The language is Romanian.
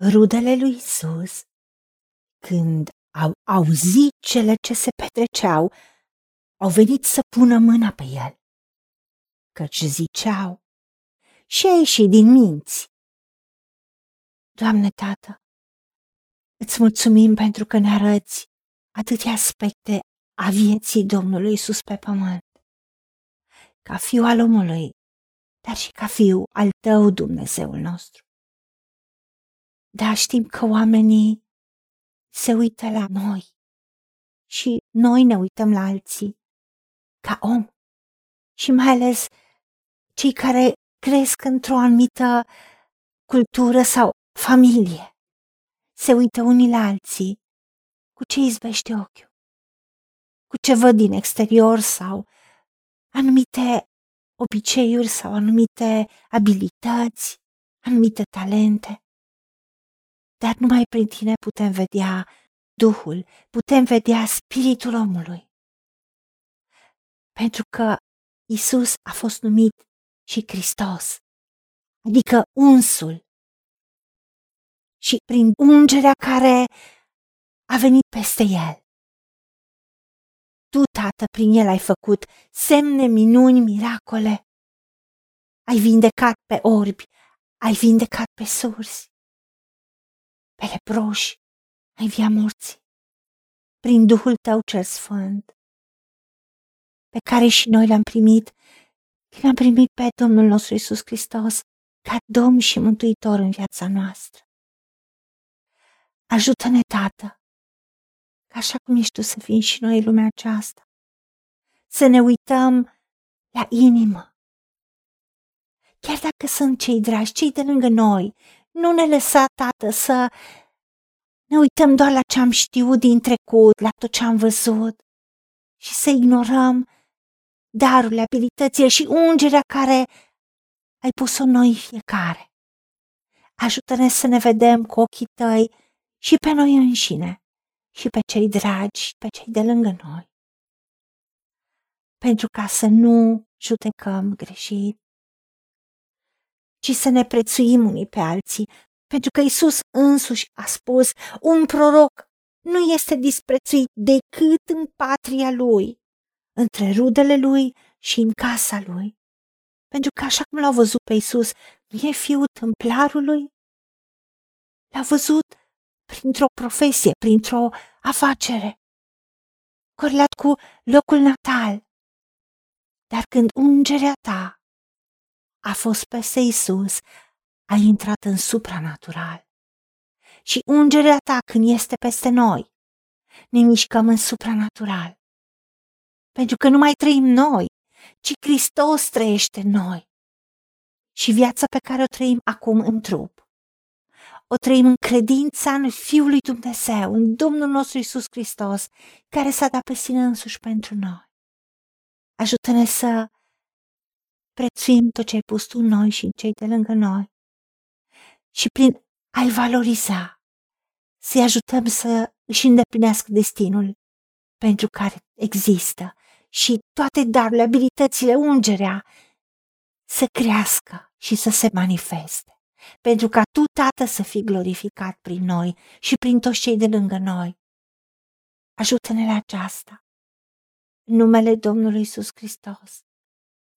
Rudele lui Isus, când au auzit cele ce se petreceau, au venit să pună mâna pe el, căci ziceau, și a ieșit din minți. Doamne, Tată, îți mulțumim pentru că ne arăți atâtea aspecte a vieții Domnului Isus pe pământ. Ca fiu al omului, dar și ca fiu al tău, Dumnezeul nostru. Dar știm că oamenii se uită la noi și noi ne uităm la alții ca om și mai ales cei care cresc într-o anumită cultură sau familie. Se uită unii la alții cu ce izbește ochiul, cu ce văd din exterior sau anumite obiceiuri sau anumite abilități, anumite talente. Dar numai prin tine putem vedea Duhul, putem vedea spiritul omului. Pentru că Isus a fost numit și Hristos, adică unsul. Și prin ungerea care a venit peste el. Tu, Tată, prin el ai făcut semne, minuni, miracole. Ai vindecat pe orbi, ai vindecat pe surzi, pe leproși, ai via morții, prin Duhul Tău cel Sfânt, pe care și noi l-am primit când am primit pe Domnul nostru Isus Hristos ca Domn și Mântuitor în viața noastră. Ajută-ne, Tată, ca așa cum ești Tu să fim și noi în lumea aceasta, să ne uităm la inimă. Chiar dacă sunt cei dragi, cei de lângă noi, nu ne lăsa, Tată, să ne uităm doar la ce am știut din trecut, la tot ce am văzut și să ignorăm darurile, abilitățile și ungerea care ai pus-o în noi fiecare. Ajută-ne să ne vedem cu ochii tăi și pe noi înșine și pe cei dragi, pe cei de lângă noi. Pentru ca să nu judecăm greșit, ci să ne prețuim unii pe alții, pentru că Isus însuși a spus, un proroc nu este disprețuit decât în patria lui, între rudele lui și în casa lui. Pentru că așa cum l-au văzut pe Isus, nu e fiul templarului? L-a văzut printr-o profesie, printr-o afacere, corlat cu locul natal. Dar când ungerea ta a fost peste Isus, a intrat în supranatural. Și ungerea ta când este peste noi, ne mișcăm în supranatural. Pentru că nu mai trăim noi, ci Hristos trăiește în noi. Și viața pe care o trăim acum în trup o trăim în credința în Fiul lui Dumnezeu, în Domnul nostru Isus Hristos, care s-a dat pe sine însuși pentru noi. Ajută-ne să prețuim tot ce ai pus tu în noi și în cei de lângă noi și prin a-i valoriza, să-i ajutăm să își îndeplinească destinul pentru care există și toate darurile, abilitățile, ungerea să crească și să se manifeste pentru ca Tu, Tată, să fii glorificat prin noi și prin toți cei de lângă noi. Ajută-ne la aceasta. În numele Domnului Isus Hristos